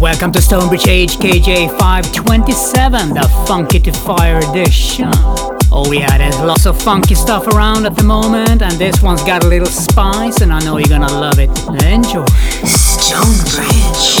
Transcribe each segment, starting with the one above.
Welcome to Stonebridge HKJ 527, the Funky to Fire edition. Oh yeah, there's lots of funky stuff around at the moment, and this one's got a little spice, and I know you're gonna love it. Enjoy. Stonebridge.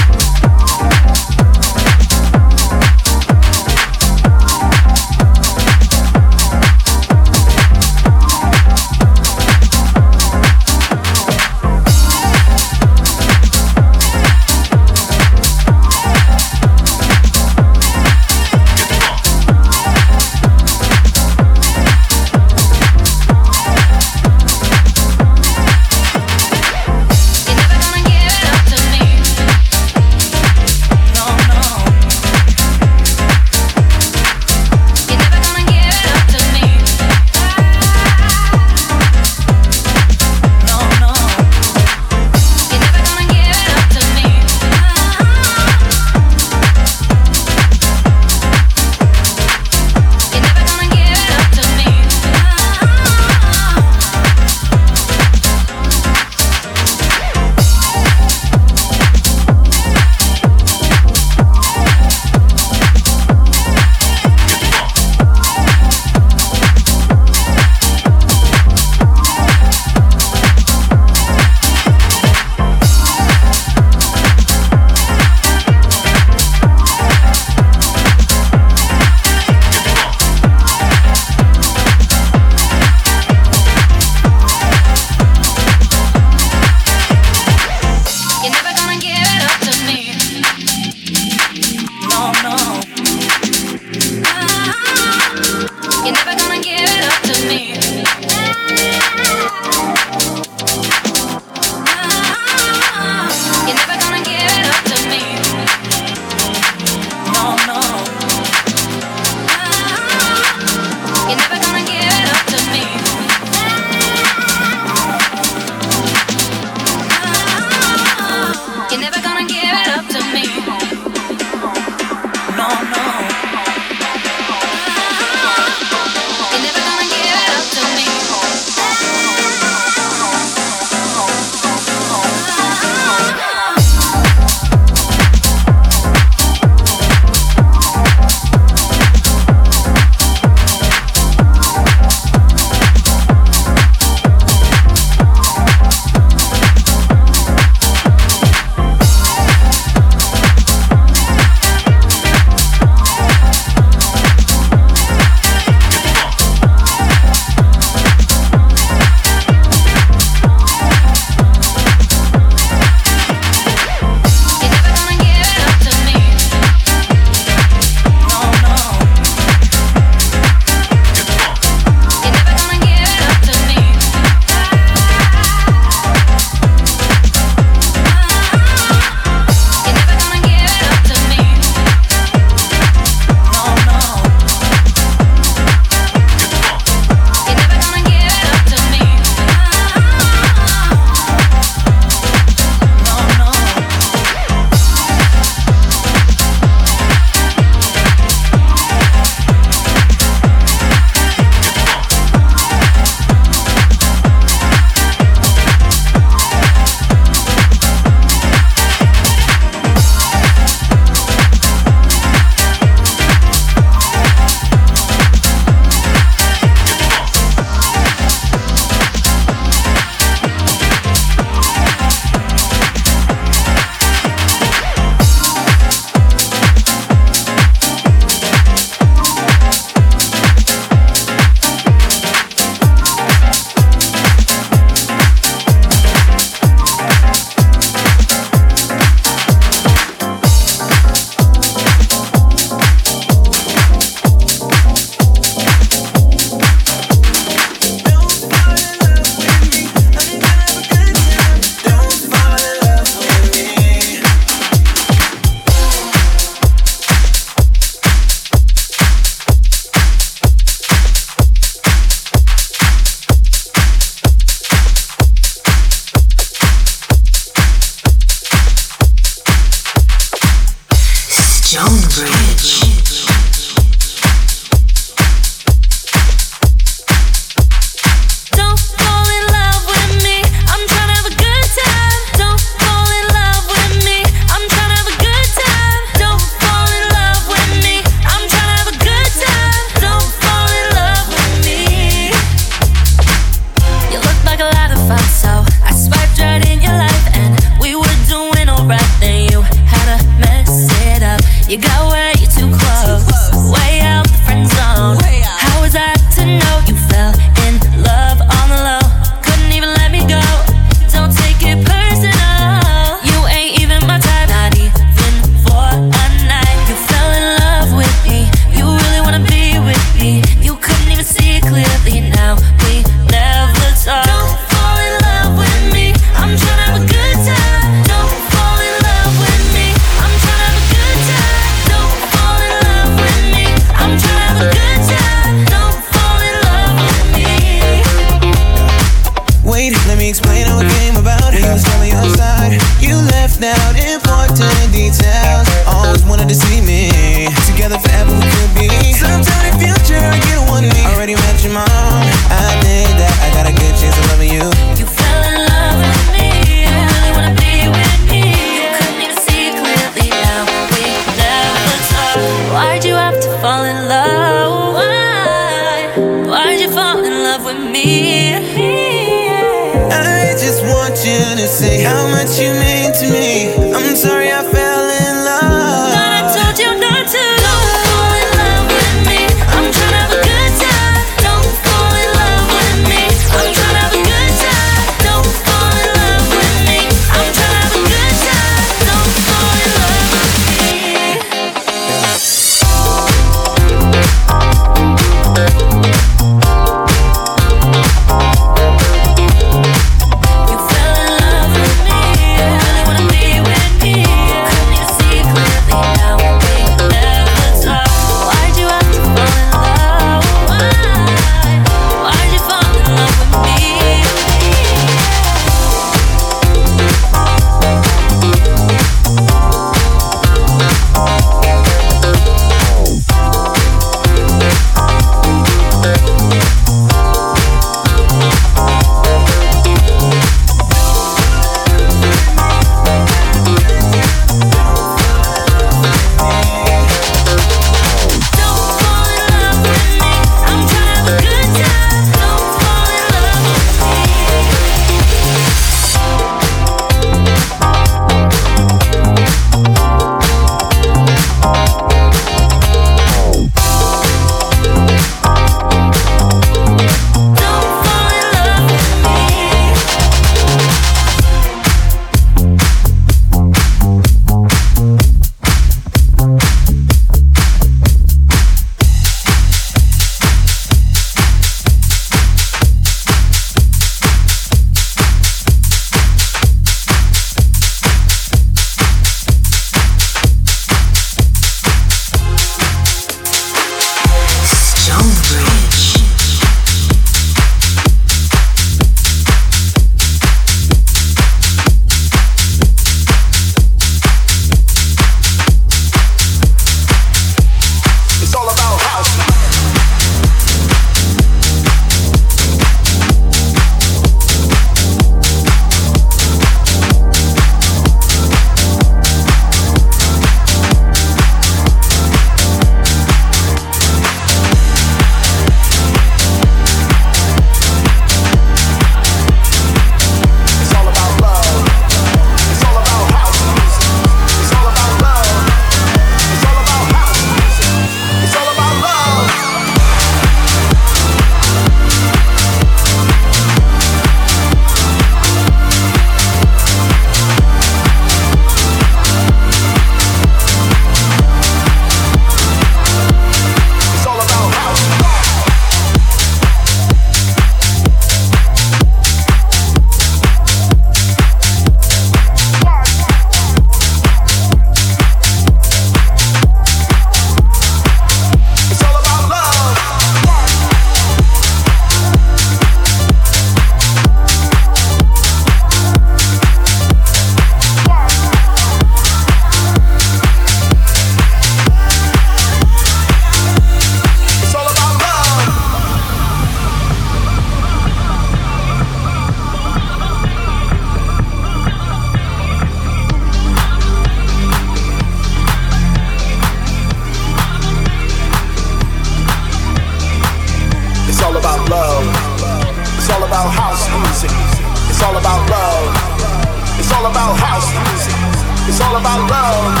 It's all about love.